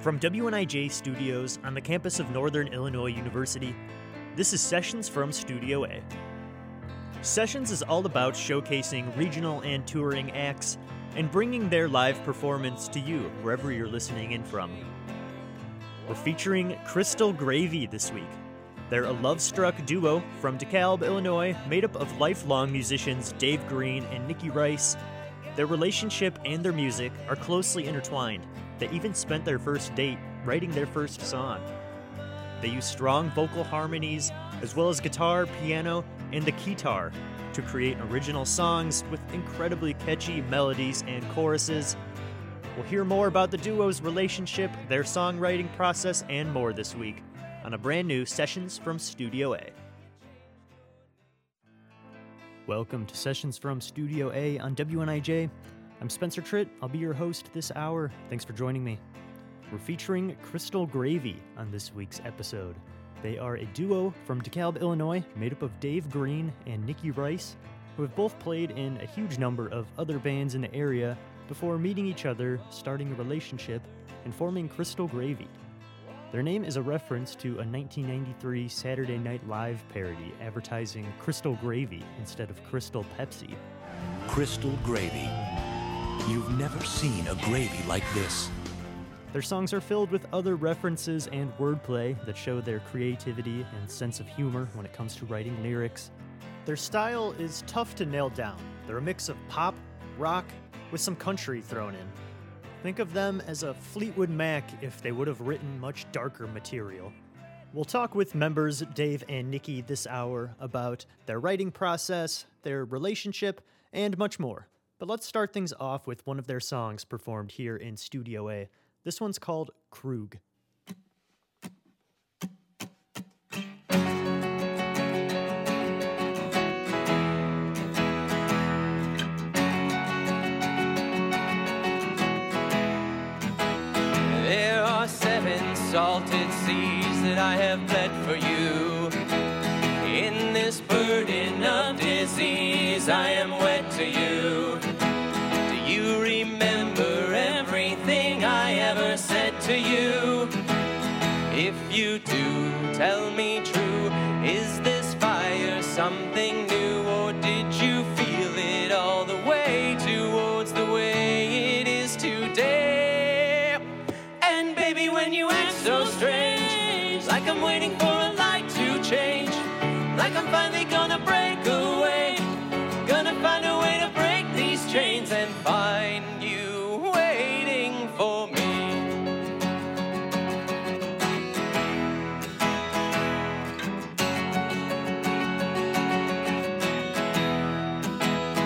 From WNIJ Studios on the campus of Northern Illinois University, this is Sessions from Studio A. Sessions is all about showcasing regional and touring acts and bringing their live performance to you wherever you're listening in from. We're featuring Crystal Gravy this week. They're a love struck duo from DeKalb, Illinois, made up of lifelong musicians Dave Green and Nikki Rice. Their relationship and their music are closely intertwined. They even spent their first date writing their first song. They use strong vocal harmonies, as well as guitar, piano, and the keytar to create original songs with incredibly catchy melodies and choruses. We'll hear more about the duo's relationship, their songwriting process, and more this week on a brand new Sessions from Studio A. Welcome to Sessions from Studio A on WNIJ. I'm Spencer Tritt. I'll be your host this hour. Thanks for joining me. We're featuring Crystal Gravy on this week's episode. They are a duo from DeKalb, Illinois, made up of Dave Green and Nikki Rice, who have both played in a huge number of other bands in the area before meeting each other, starting a relationship, and forming Crystal Gravy. Their name is a reference to a 1993 Saturday Night Live parody advertising Crystal Gravy instead of Crystal Pepsi. Crystal Gravy. You've never seen a gravy like this. Their songs are filled with other references and wordplay that show their creativity and sense of humor when it comes to writing lyrics. Their style is tough to nail down. They're a mix of pop, rock, with some country thrown in. Think of them as a Fleetwood Mac if they would have written much darker material. We'll talk with members Dave and Nikki this hour about their writing process, their relationship, and much more. But let's start things off with one of their songs performed here in Studio A. This one's called Krug. There are seven salted seas that I have bled for you. In this burden of disease, I am wed to you. Like I'm finally gonna break away, gonna find a way to break these chains and find you waiting for me.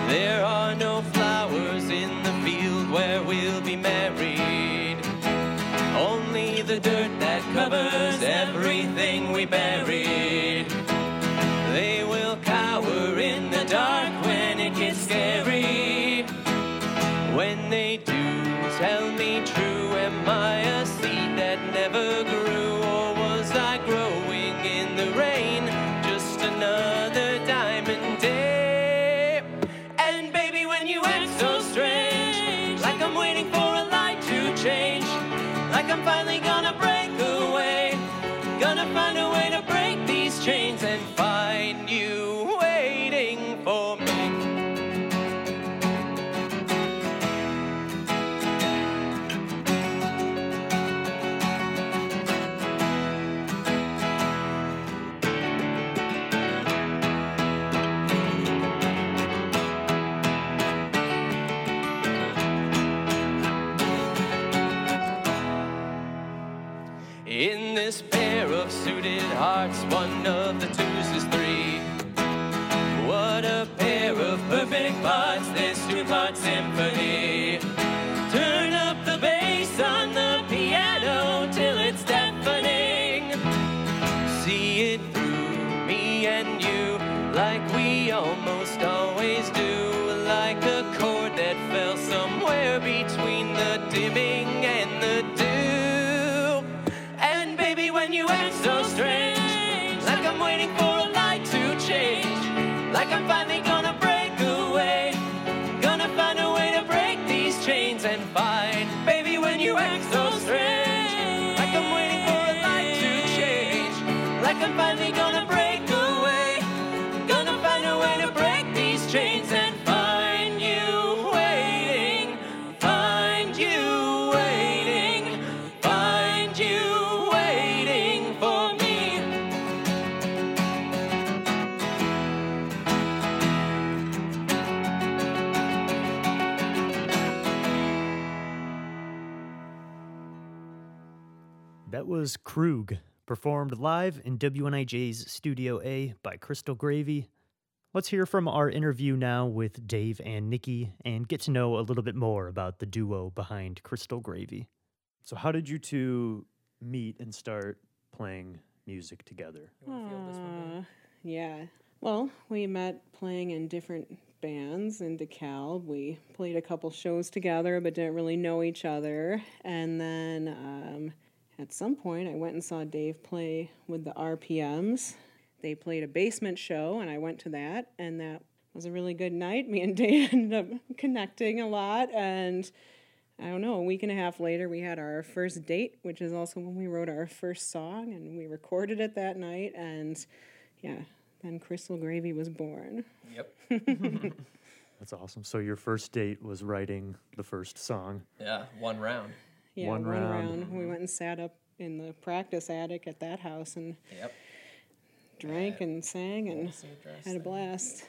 There are no flowers in the field where we'll be married. Only the dirt that covers everything we buried. Parts, this two-part symphony. Turn up the bass on the piano till it's deafening. See it through me and you, like we almost always do. Like a chord that fell somewhere between the dimming and the dew. And baby, when you act so strange, like I'm waiting for a light to change, like I'm finally like I'm finally gonna break away. Gonna find a way to break these chains and find you waiting. Find you waiting. Find you waiting for me. That was Krug, performed live in WNIJ's Studio A by Crystal Gravy. Let's hear from our interview now with Dave and Nikki and get to know a little bit more about the duo behind Crystal Gravy. So, how did you two meet and start playing music together? Aw, yeah. Well, we met playing in different bands in DeKalb. We played a couple shows together, but didn't really know each other. And then um, at some point, I went and saw Dave play with the RPMs. They played a basement show, and I went to that, and that was a really good night. Me and Dave ended up connecting a lot, and I don't know, a week and a half later, we had our first date, which is also when we wrote our first song, and we recorded it that night. And yeah, then Crystal Gravy was born. Yep. That's awesome. So, your first date was writing the first song. Yeah, one round. Yeah, One one, round. round. We went and sat up in the practice attic at that house and Yep. drank and sang and had a blast.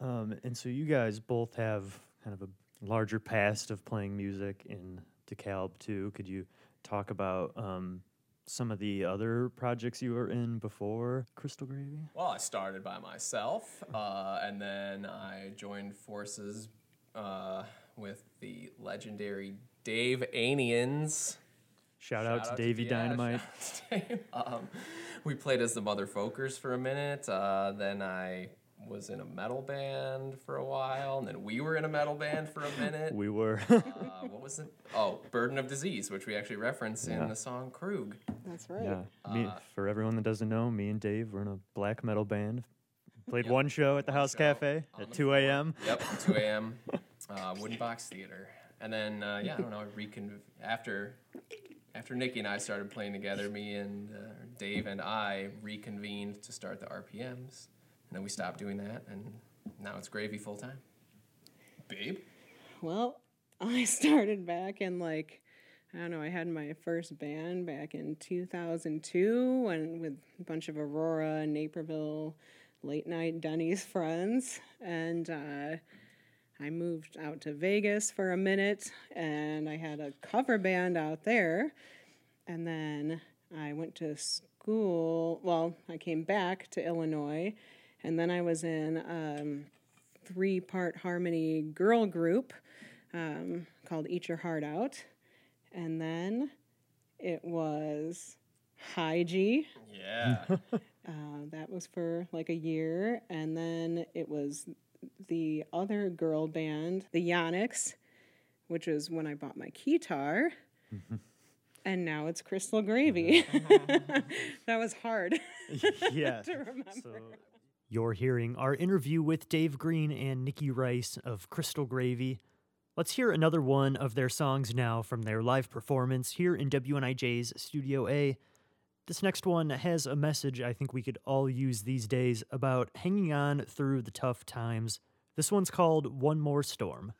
Um, and so, you guys both have kind of a larger past of playing music in DeKalb, too. Could you talk about um, some of the other projects you were in before Crystal Gravy? Well, I started by myself, uh, and then I joined forces uh, with the legendary Dave Anians. Shout, out to Shout Davey yeah, Dynamite. shout out to Dave. um, we played as the Mother Motherfolkers for a minute. Uh, then I was in a metal band for a while, and then we were in a metal band for a minute. We were. uh, what was it? Oh, Burden of Disease, which we actually reference Yeah. in the song Krug. That's right. yeah. Me, Uh, for everyone that doesn't know, me and Dave were in a black metal band. Played Yep. one show at the One House show Cafe at 2 a.m. Yep, 2 a.m. Uh, Wooden Box Theater, and then uh, yeah, I don't know. Recon after after Nikki and I started playing together, me and uh, Dave and I reconvened to start the RPMs, and then we stopped doing that, and now it's Gravy full time. Babe, Well, I started back in like I don't know. I had my first band back in 2002, and with a bunch of Aurora, Naperville, late night Denny's friends, and uh, I moved out to Vegas for a minute, and I had a cover band out there, and then I went to school. Well, I came back to Illinois, and then I was in. Um, three part harmony girl group um, called Eat Your Heart Out. And then it was High G. yeah, Uh, that was for like a year. And then it was the other girl band, the Yonics, which is when I bought my guitar. and now it's Crystal Gravy. that was hard. yeah. to remember. So you're hearing our interview with Dave Green and Nikki Rice of Crystal Gravy. Let's hear another one of their songs now from their live performance here in WNIJ's Studio A. This next one has a message I think we could all use these days about hanging on through the tough times. This one's called One More Storm.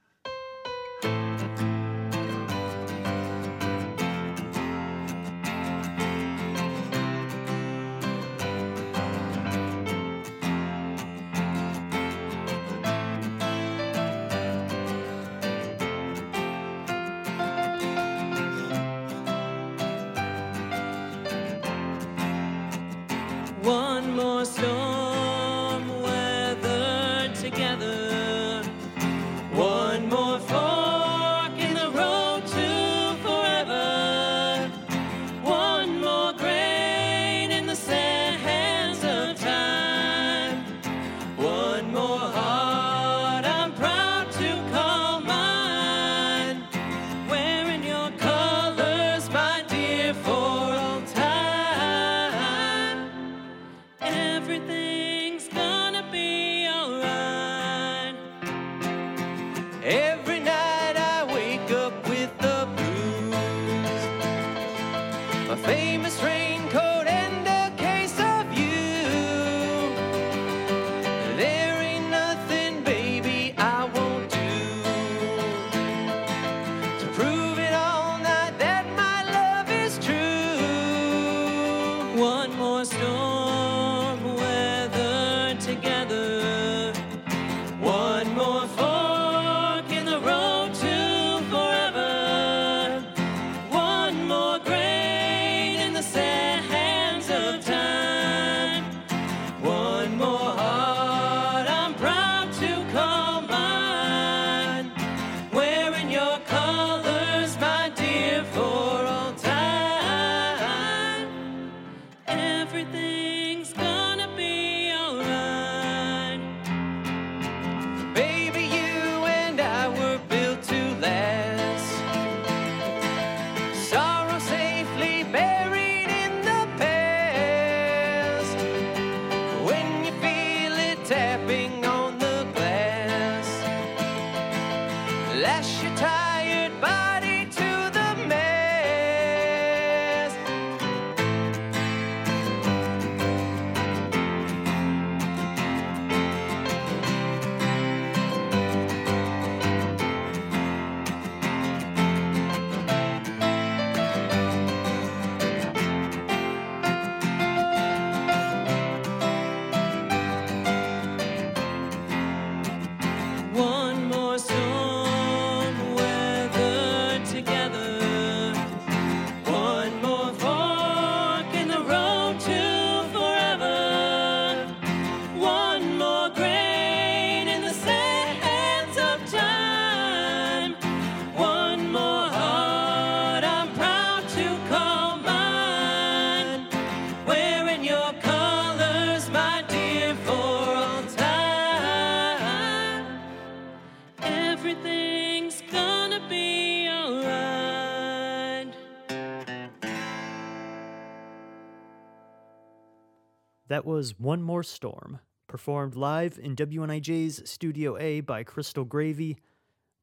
Was One More Storm, performed live in WNIJ's Studio A by Crystal Gravy.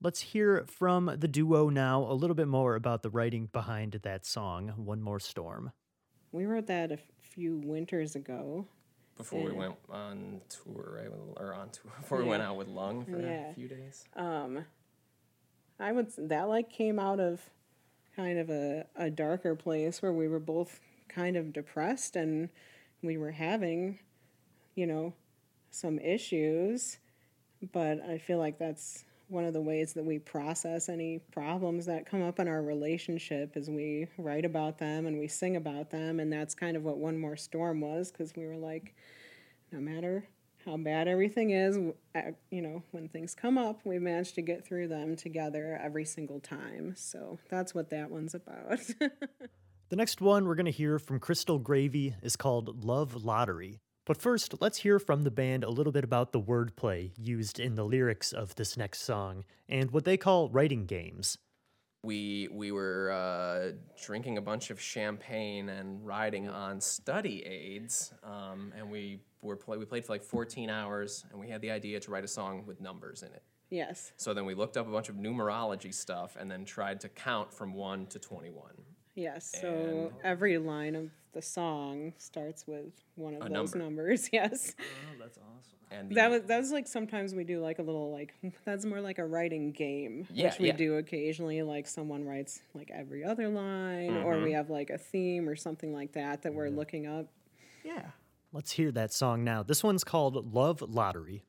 Let's hear from the duo now a little bit more about the writing behind that song, One More Storm. We wrote that a few winters ago. Before we went on tour, right? Or on tour. Before we went out with Lung for Yeah. a few days. Um, I would s- that like came out of kind of a, a darker place where we were both kind of depressed and we were having, you know, some issues. But I feel like that's one of the ways that we process any problems that come up in our relationship is we write about them and we sing about them and that's kind of what one more storm was because we were like no matter how bad everything is, you know, when things come up, we manage to get through them together every single time. So that's what that one's about. The next one we're going to hear from Crystal Gravy is called Love Lottery. But first, let's hear from the band a little bit about the wordplay used in the lyrics of this next song and what they call writing games. we we were uh, drinking a bunch of champagne and riding on study aids, um, and we were play, we played for like 14 hours, and we had the idea to write a song with numbers in it. yes. So then we looked up a bunch of numerology stuff, and then tried to count from one to 21. Yes. So every line of the song starts with one of those number. numbers. Yes. Oh, that's awesome. And That was that was like sometimes we do like a little like that's more like a writing game, Yeah, which we yeah. do occasionally. Like someone writes like every other line, or Mm-hmm. we have like a theme or something like that that we're looking up. Yeah. Let's hear that song now. This one's called Love Lottery.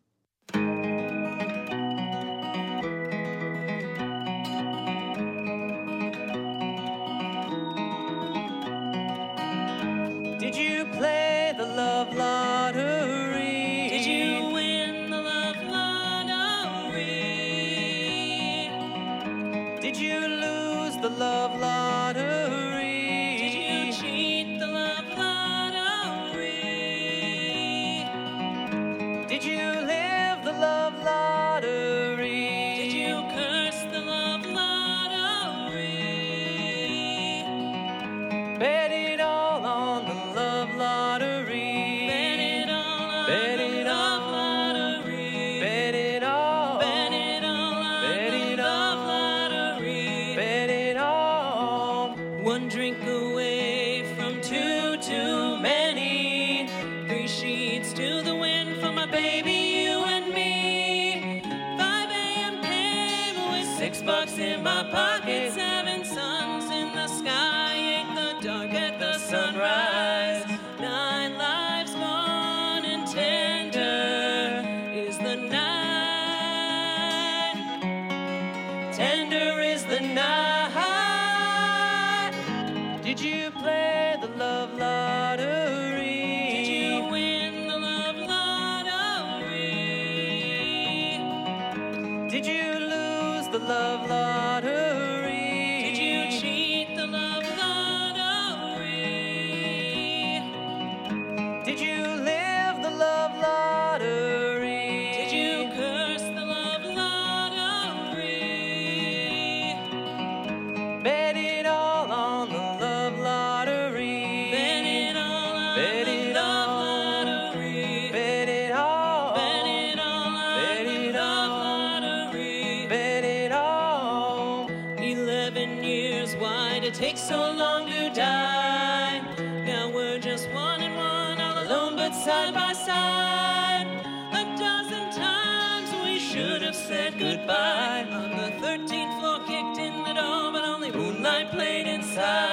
It takes so long to die? Now we're just one and one, all alone but side by side. A dozen times we should have said goodbye. On the 13th floor, kicked in the door, but only moonlight played inside.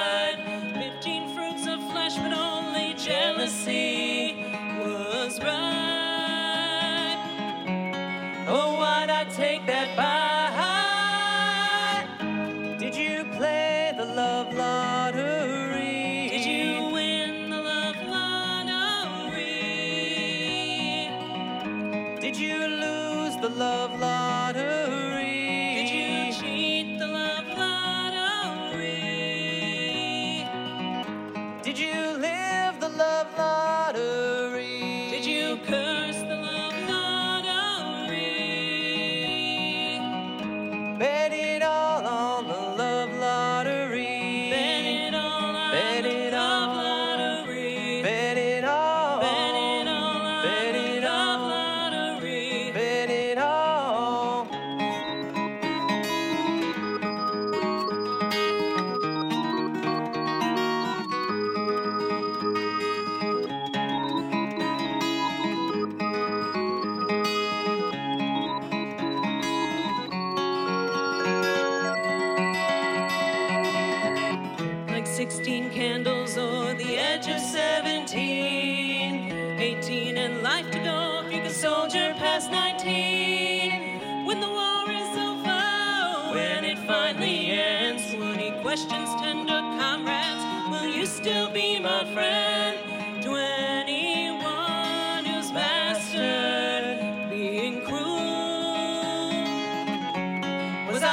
16 candles or the edge of 17. 18 and life to go if you can soldier past 19. When the war is over, when it finally ends, he questions tender comrades, will you still be my friend?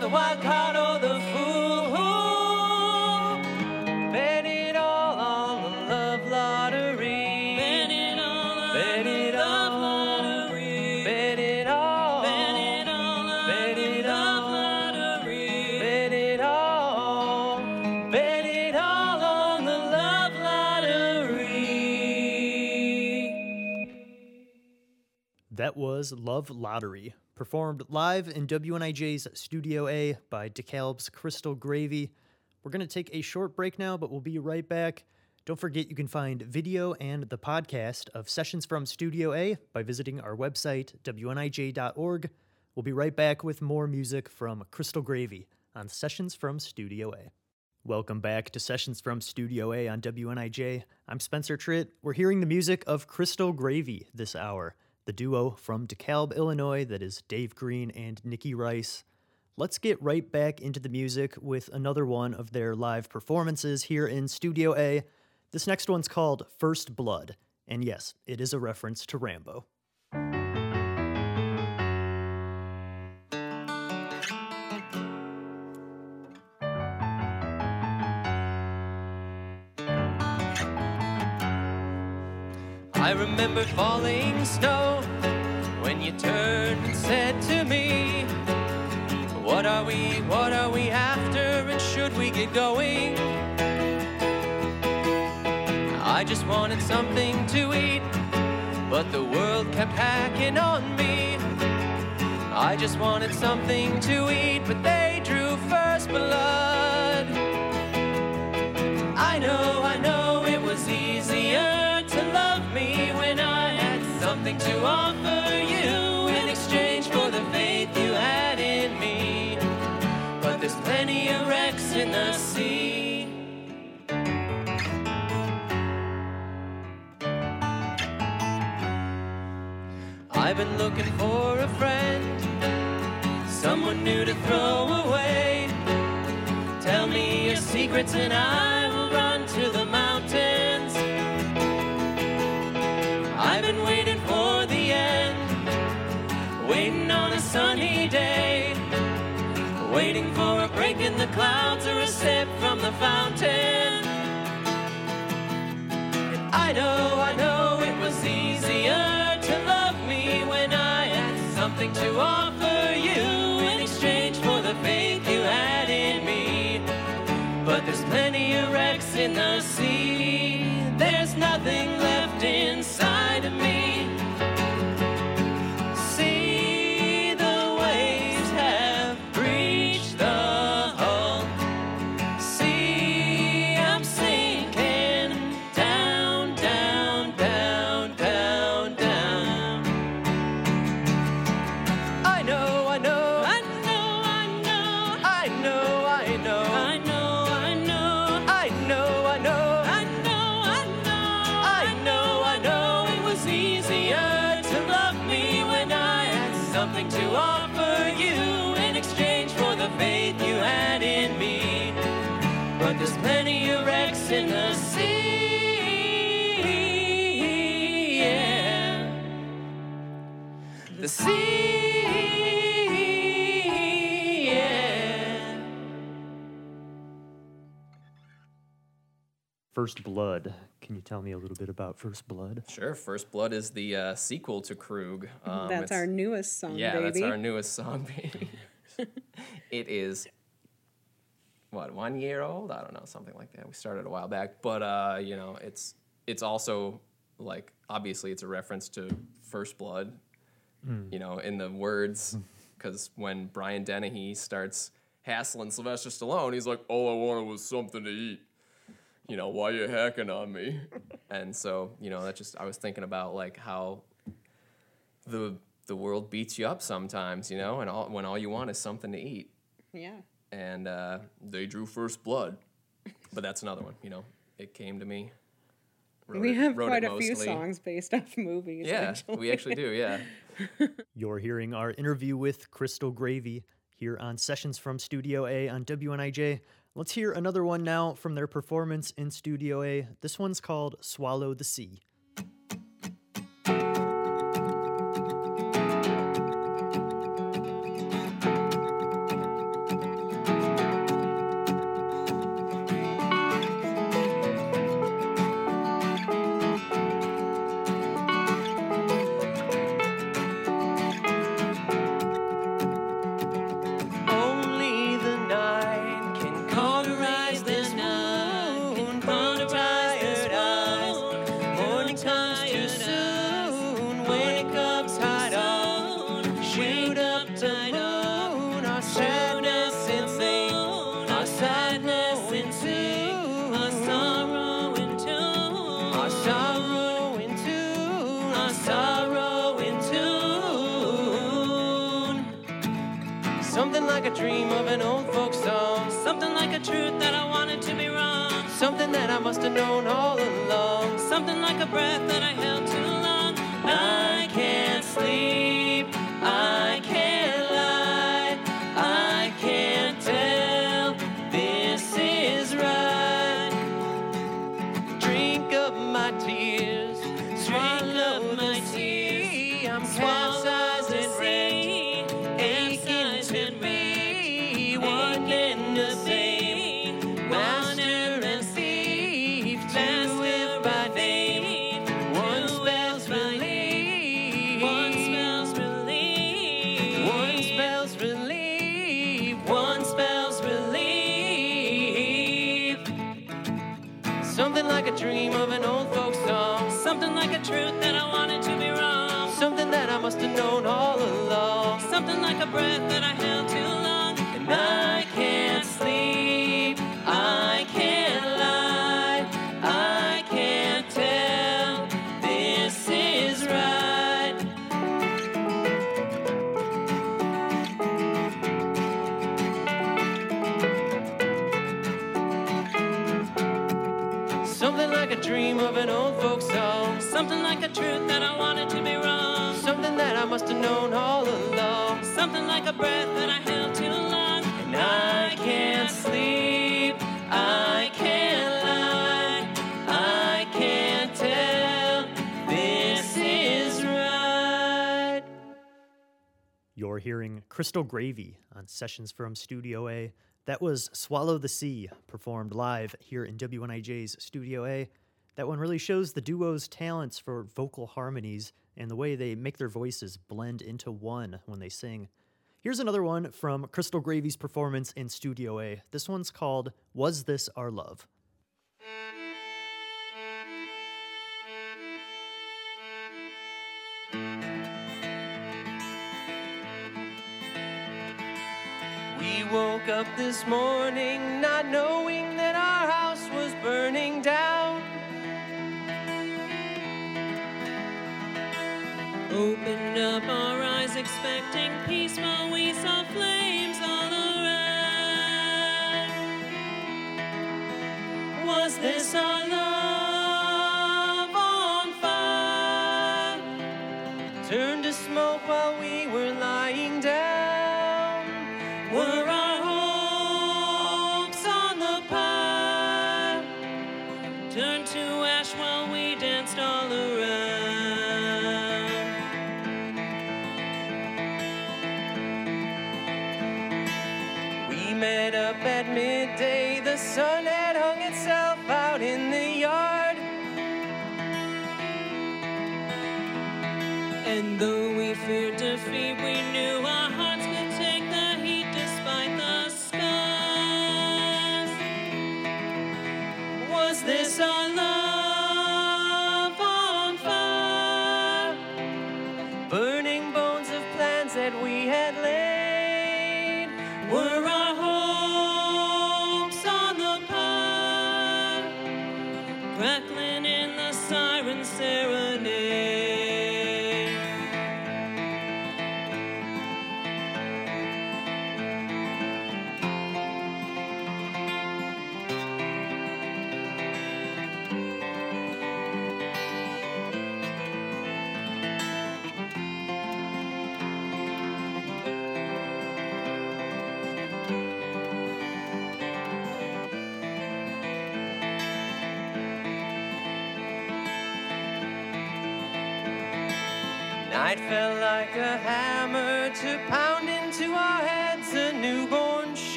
The wild card was Love Lottery, performed live in WNIJ's Studio A by DeKalb's Crystal Gravy. We're going to take a short break now, but we'll be right back. Don't forget you can find video and the podcast of Sessions from Studio A by visiting our website, WNIJ.org. We'll be right back with more music from Crystal Gravy on Sessions from Studio A. Welcome back to Sessions from Studio A on WNIJ. I'm Spencer Tritt. We're hearing the music of Crystal Gravy this hour, the duo from DeKalb, Illinois, that is Dave Green and Nikki Rice. Let's get right back into the music with another one of their live performances here in Studio A. This next one's called First Blood, and yes, it is a reference to Rambo. I remember falling snow when you turned and said to me, What are we, what are we after, and should we get going? I just wanted something to eat, but the world kept hacking on me. I just wanted something to eat, but they drew first blood. Had something to offer you in exchange for the faith you had in me. But there's plenty of wrecks in the sea. I've been looking for a friend, someone new to throw away. Tell me your secrets and I will run to the in the clouds or a sip from the fountain. And I know, I know it was easier to love me when I had something to offer you in exchange for the faith you had in me. But there's plenty of wrecks in the sea. There's nothing left First Blood. Can you tell me a little bit about First Blood? Sure. First Blood is the uh, sequel to Krug. Um, That's our newest song, Yeah, baby. that's our newest song, baby. it is what one year old? I don't know, something like that. We started a while back, but uh, you know, it's it's also like obviously it's a reference to First Blood. You know, in the words, because when Brian Dennehy starts hassling Sylvester Stallone, he's like, "All I wanted was something to eat." You know, why you hacking on me? and so, you know, that just I was thinking about like how the the world beats you up sometimes, you know, and all, when all you want is something to eat. yeah. And uh, they drew first blood. but that's another one. You know, it came to me. wrote we it- have wrote quite it a few songs based off movies. Yeah, actually. we actually do. Yeah. You're hearing our interview with Crystal Gravy here on Sessions from Studio A on WNIJ. Let's hear another one now from their performance in Studio A. This one's called Swallow the Sea. Breath that I held too long. And I can't sleep. I can't lie. I can't tell. This is right. Something like a dream of an old folk song. Something like a truth that I wanted to be wrong. Something that I must have known all along. Something like a breath that I held too long. And I can't sleep. I can't lie. I can't tell. This is right. You're hearing Crystal Gravy on Sessions from Studio A. That was Swallow the Sea, performed live here in WNIJ's Studio A. That one really shows the duo's talents for vocal harmonies and the way they make their voices blend into one when they sing. Here's another one from Crystal Gravy's performance in Studio A. This one's called Was This Our Love? We woke up this morning not knowing up our eyes, expecting peace, but we saw flames all around. Was this our Crackling in the siren serenade.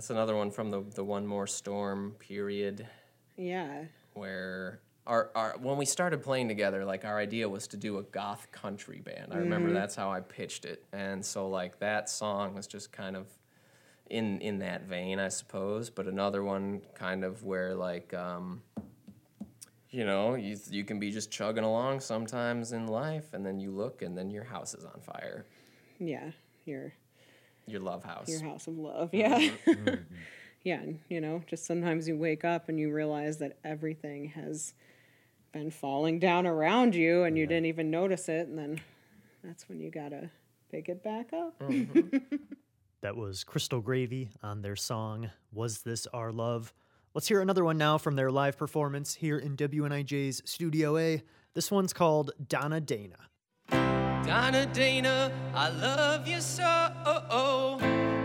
That's another one from the the one more storm period Yeah. where our, our when we started playing together, like our idea was to do a goth country band. I remember that's how I pitched it, and so like that song was just kind of in in that vein, I suppose. But another one kind of where like um, you know you you can be just chugging along sometimes in life, and then you look, and then your house is on fire, Yeah. Your your love house. your house of love. Yeah. Mm-hmm. mm-hmm. yeah. And, you know, just sometimes you wake up and you realize that everything has been falling down around you and you mm-hmm. didn't even notice it. And then that's when you got to pick it back up. Mm-hmm. That was Crystal Gravy on their song Was This Our Love? Let's hear another one now from their live performance here in WNIJ's Studio A. This one's called Donna Dana. Donna Dana, I love you so.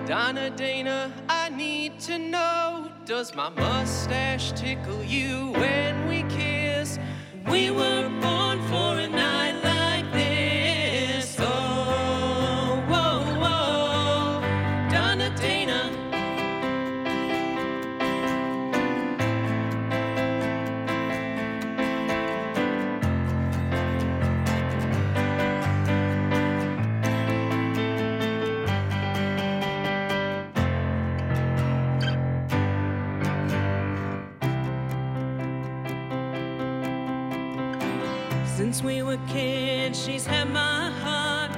Donna Dana, I need to know Does my mustache tickle you when we kiss? We were born for a night Since we were kids, she's had my heart.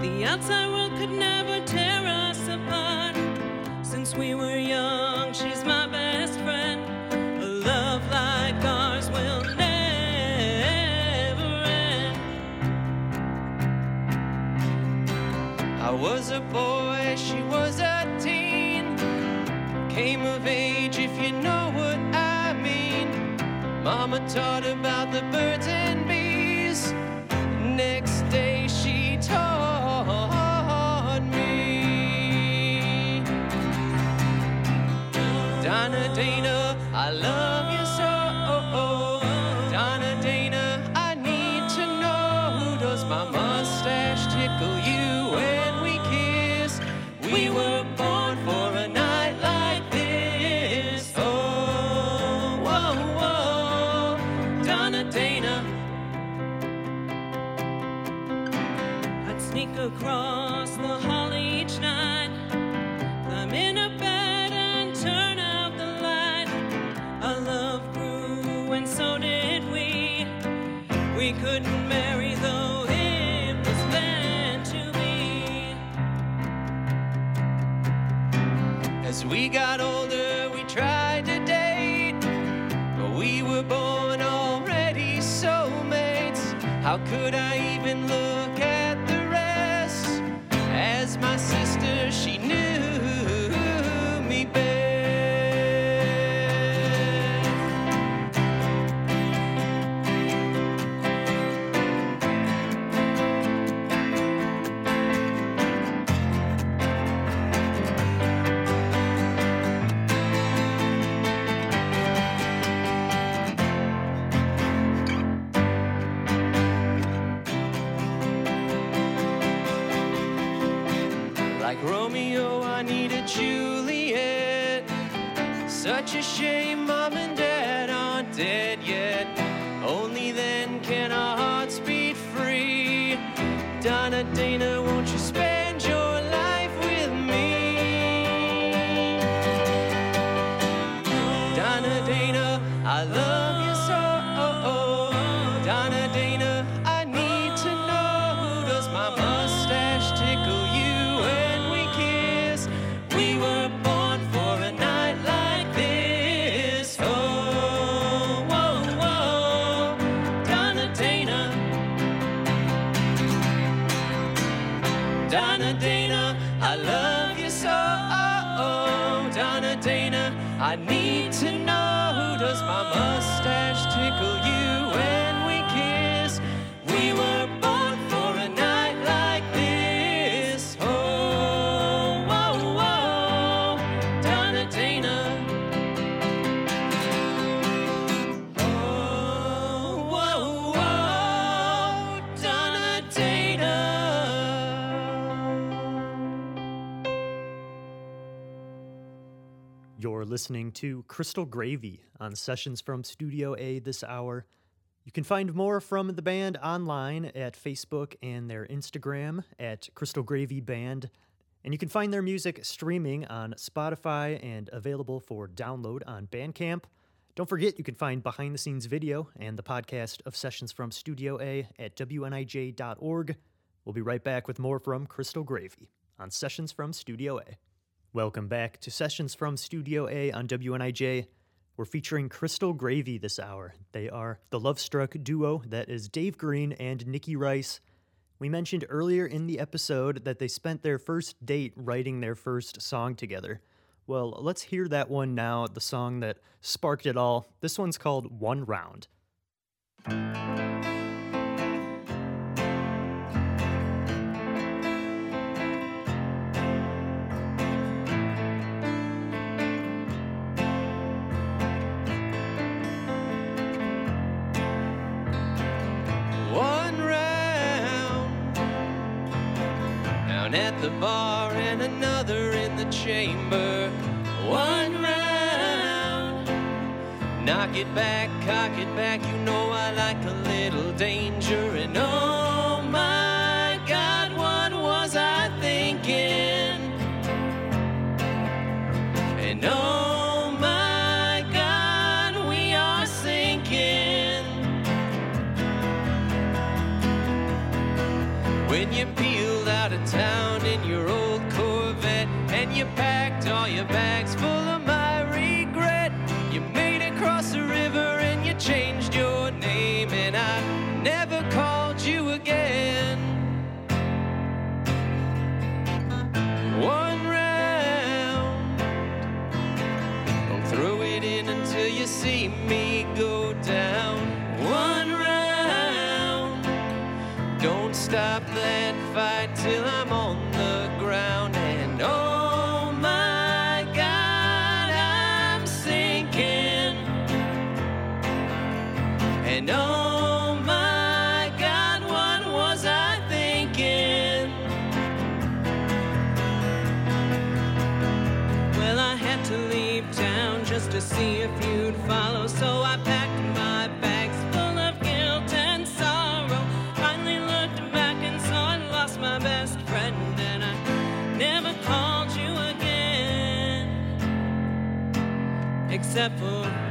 The outside world could never tear us apart. Since we were young, she's my best friend. A love like ours will never end. I was a boy, she was a teen. Came of age, if you know what I mean. Mama taught about the birds How could I even look at the rest? As my sister, she knew You're listening to Crystal Gravy on Sessions from Studio A this hour. You can find more from the band online at Facebook and their Instagram at Crystal Gravy Band. And you can find their music streaming on Spotify and available for download on Bandcamp. Don't forget, you can find behind the scenes video and the podcast of Sessions from Studio A at WNIJ.org. We'll be right back with more from Crystal Gravy on Sessions from Studio A. Welcome back to Sessions from Studio A on WNIJ. We're featuring Crystal Gravy this hour. They are the love struck duo that is Dave Green and Nikki Rice. We mentioned earlier in the episode that they spent their first date writing their first song together. Well, let's hear that one now, the song that sparked it all. This one's called One Round. Knock it back, cock it back. You know I like a little danger. And oh Except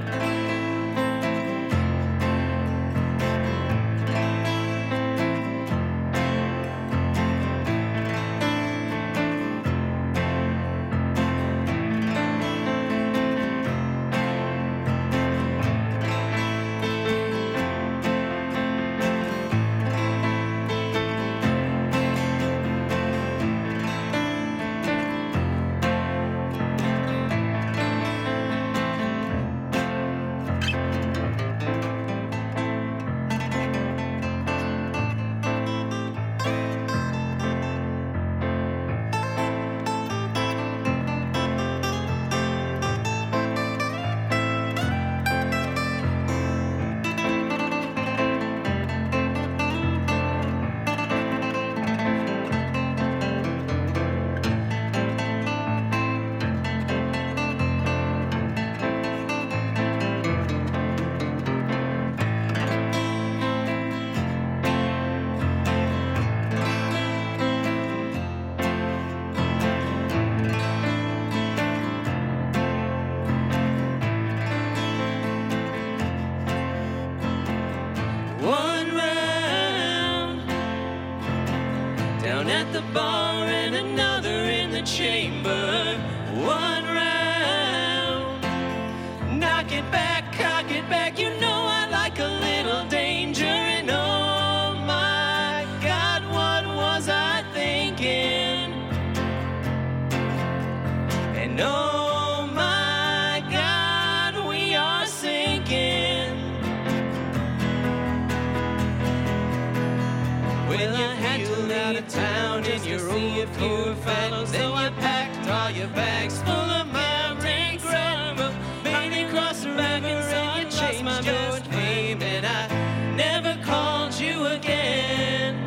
Well, you had to leave out of town in your old few fellows, so I packed all your bags full of mountain gravel. Made you cross the river and you changed my your name, and I never called you again,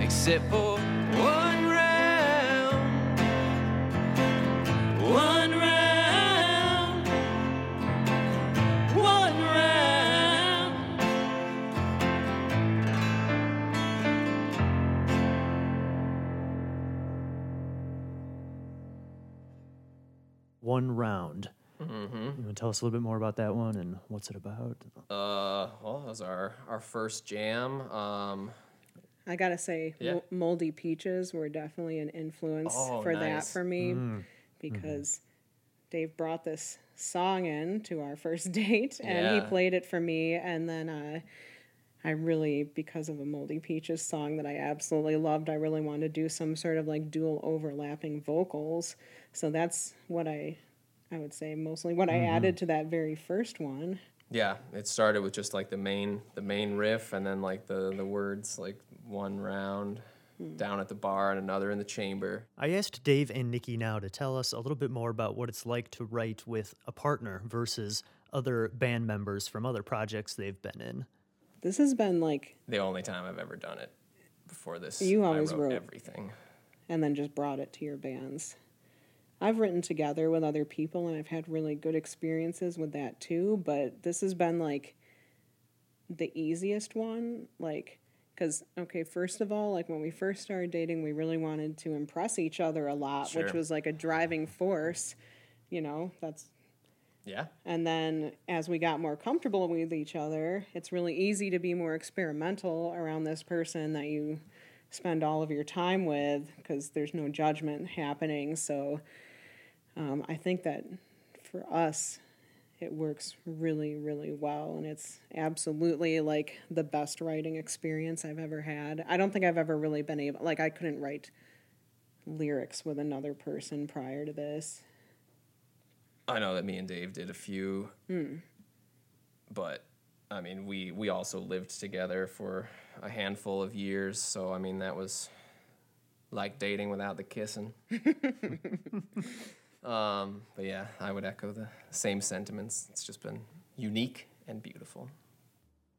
except for One round. Mm-hmm. You want to tell us a little bit more about that one and what's it about? Uh, well, that was our our first jam. Um, I gotta say, Yeah. Mo- Moldy Peaches were definitely an influence Oh, for that for me because Dave brought this song in to our first date and Yeah. he played it for me. And then uh, I really, because of a Moldy Peaches song that I absolutely loved, I really wanted to do some sort of like dual overlapping vocals. So that's what I, I would say mostly what I mm-hmm. added to that very first one. yeah, it started with just like the main the main riff, and then like the the words like one round hmm. down at the bar and another in the chamber. I asked Dave and Nikki now to tell us a little bit more about what it's like to write with a partner versus other band members from other projects they've been in. This has been like The only time I've ever done it. Before this, You I always wrote wrote. everything. and then just brought it to your bands. I've written together with other people and I've had really good experiences with that too, but this has been like the easiest one. Like, because, okay, first of all, like when we first started dating, we really wanted to impress each other a lot, which was like a driving force. You know, that's Yeah, and then as we got more comfortable with each other, it's really easy to be more experimental around this person that you spend all of your time with because there's no judgment happening. So um, I think that for us, it works really, really well. And it's absolutely like the best writing experience I've ever had. I don't think I've ever really been able, like, I couldn't write lyrics with another person prior to this. I know that me and Dave did a few, but I mean, we we also lived together for a handful of years. So I mean, that was like dating without the kissing. um, but yeah, I would echo the same sentiments. It's just been unique and beautiful.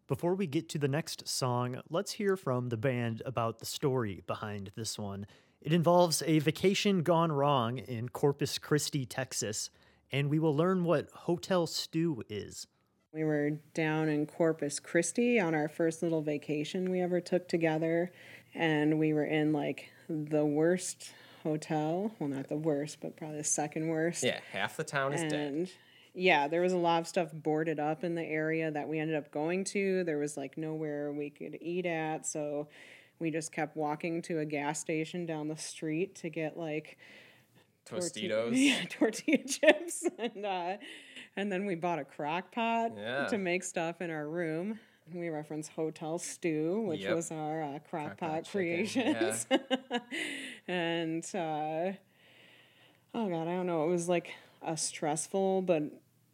Before we get to the next song, let's hear from the band about the story behind this one. It involves a vacation gone wrong in Corpus Christi, Texas, and we will learn what Hotel Stew is. We were down in Corpus Christi on our first little vacation we ever took together, and we were in like the worst hotel. Well, not the worst, but probably the second worst. Yeah, half the town is dead. Yeah, there was a lot of stuff boarded up in the area that we ended up going to. There was like nowhere we could eat at, so we just kept walking to a gas station down the street to get like Tostitos. yeah, tortilla chips, and uh, and then we bought a crock pot Yeah. to make stuff in our room. We reference Hotel Stew, which Yep. was our uh, crock, Crock pot creations. and uh, oh god, I don't know. It was like a stressful but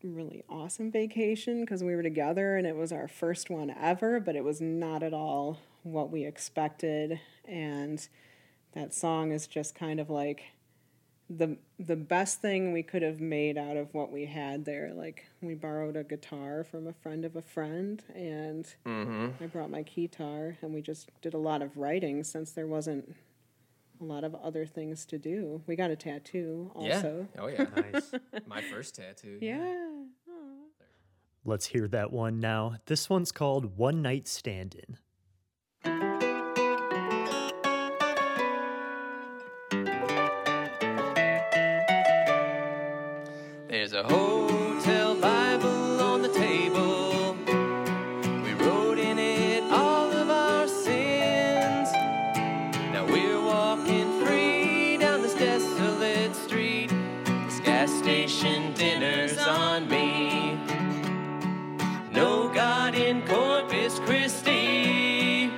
really awesome vacation because we were together and it was our first one ever, but it was not at all what we expected. And that song is just kind of like the the best thing we could have made out of what we had there. Like we borrowed a guitar from a friend of a friend, and mm-hmm. I brought my guitar, and we just did a lot of writing since there wasn't a lot of other things to do. We got a tattoo also. Yeah. Oh yeah. Nice. My first tattoo. Yeah. Let's hear that one now. This one's called One Night Stand the hotel Bible on the table. We wrote in it all of our sins. Now we're walking free down this desolate street. This gas station dinner's on me. No God in Corpus Christi.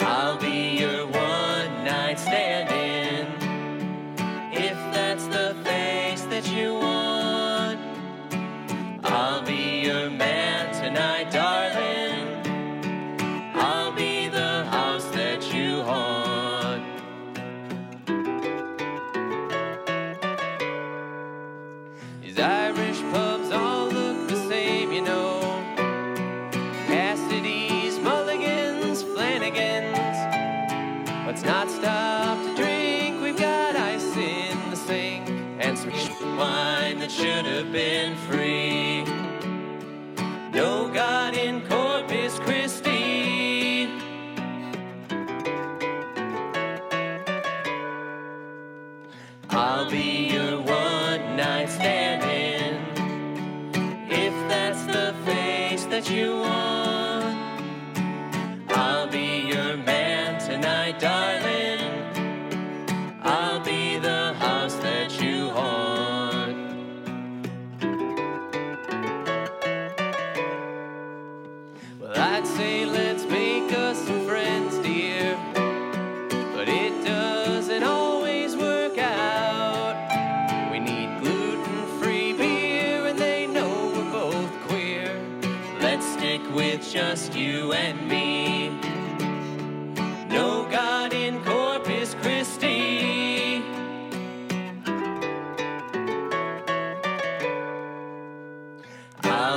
I'll be your one night stand.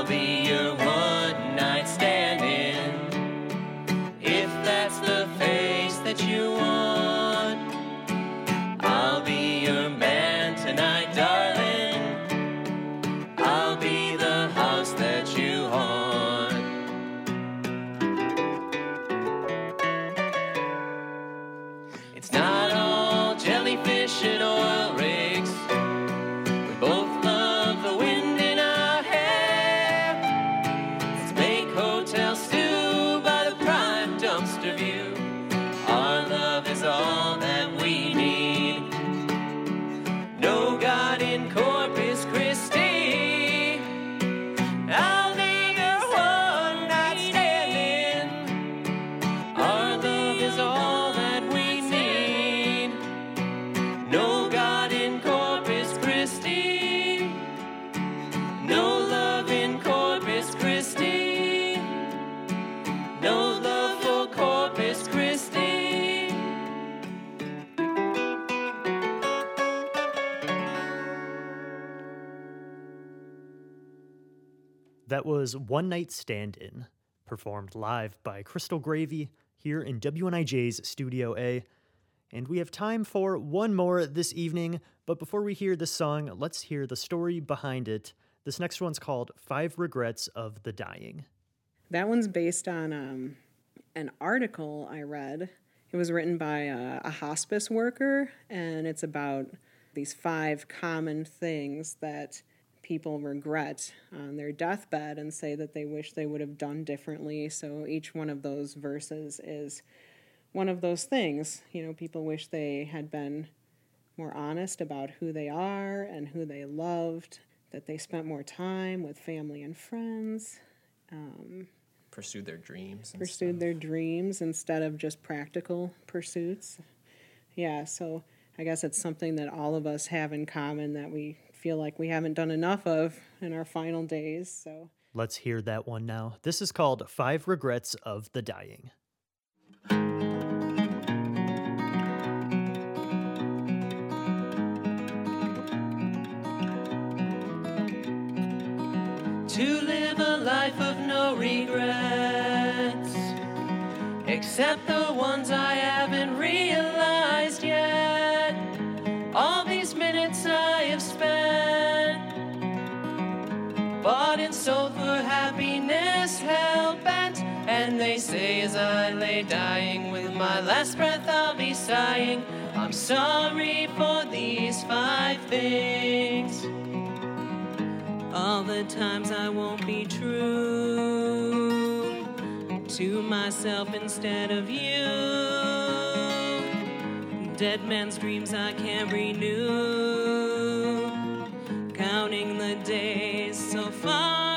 Be your was One Night Stand In, performed live by Crystal Gravy here in WNIJ's Studio A. And we have time for one more this evening, but before we hear this song, let's hear the story behind it. This next one's called Five Regrets of the Dying. That one's based on um, an article I read. It was written by a, a hospice worker, and it's about these five common things that people regret on their deathbed and say that they wish they would have done differently. So each one of those verses is one of those things. You know, people wish they had been more honest about who they are and who they loved, that they spent more time with family and friends um, Pursued their dreams. pursued their dreams instead of just practical pursuits. Yeah, so I guess it's something that all of us have in common that we feel like we haven't done enough of in our final days. So Let's hear that one now. This is called Five Regrets of the Dying. to live a life of no regrets, except the ones I haven't realized I lay dying, with my last breath I'll be sighing. I'm sorry for these five things. All the times I won't be true to myself instead of you. Dead man's dreams I can't renew. Counting the days so far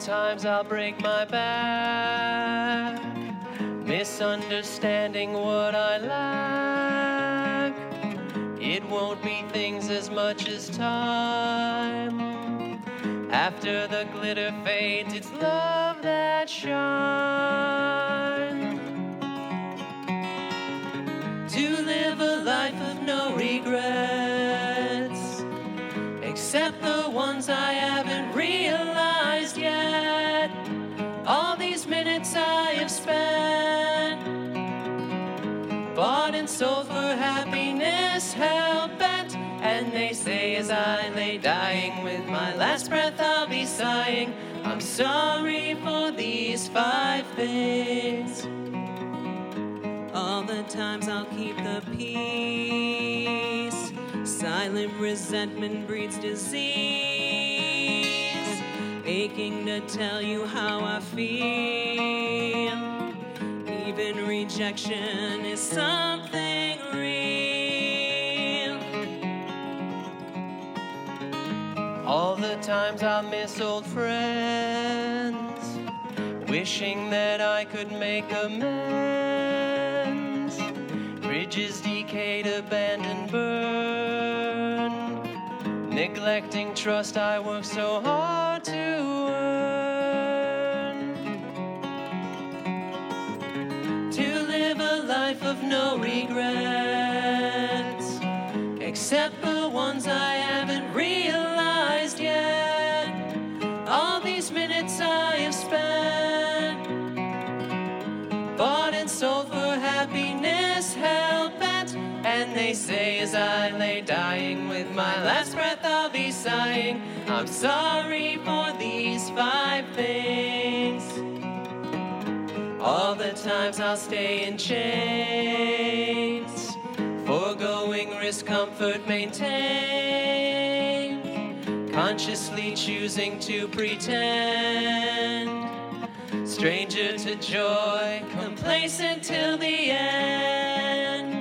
times I'll break my back, misunderstanding what I lack. It won't be things as much as time. After the glitter fades, it's love that shines. To live a life of no regrets, except the ones I haven't realized spent, bought and sold for happiness, hell bent. And they say as I lay dying with my last breath, I'll be sighing. I'm sorry for these five things. All the times I'll keep the peace. Silent resentment breeds disease. Aching to tell you how I feel. Even rejection is something real. All the times I miss old friends, wishing that I could make amends. Bridges decayed, abandoned, burn. Neglecting trust I worked so hard to earn. Life of no regrets, except the ones I haven't realized yet. All these minutes I have spent, bought and sold for happiness, hell bent. And they say as I lay dying with my last breath, I'll be sighing. I'm sorry for these five things. All the times I'll stay in chains, foregoing risk, comfort, maintain, consciously choosing to pretend, stranger to joy, complacent till the end.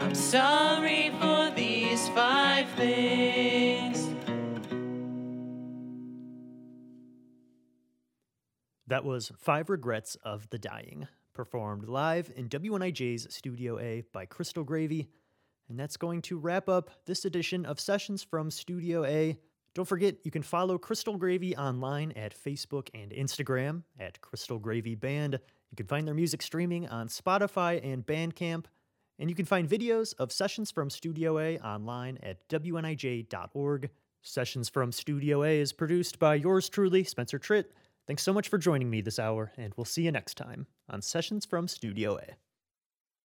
I'm sorry for these five things. That was Five Regrets of the Dying, performed live in WNIJ's Studio A by Crystal Gravy. And that's going to wrap up this edition of Sessions from Studio A. Don't forget, you can follow Crystal Gravy online at Facebook and Instagram at Crystal Gravy Band. You can find their music streaming on Spotify and Bandcamp. And you can find videos of Sessions from Studio A online at WNIJ.org. Sessions from Studio A is produced by yours truly, Spencer Tritt. Thanks so much for joining me this hour, and we'll see you next time on Sessions from Studio A.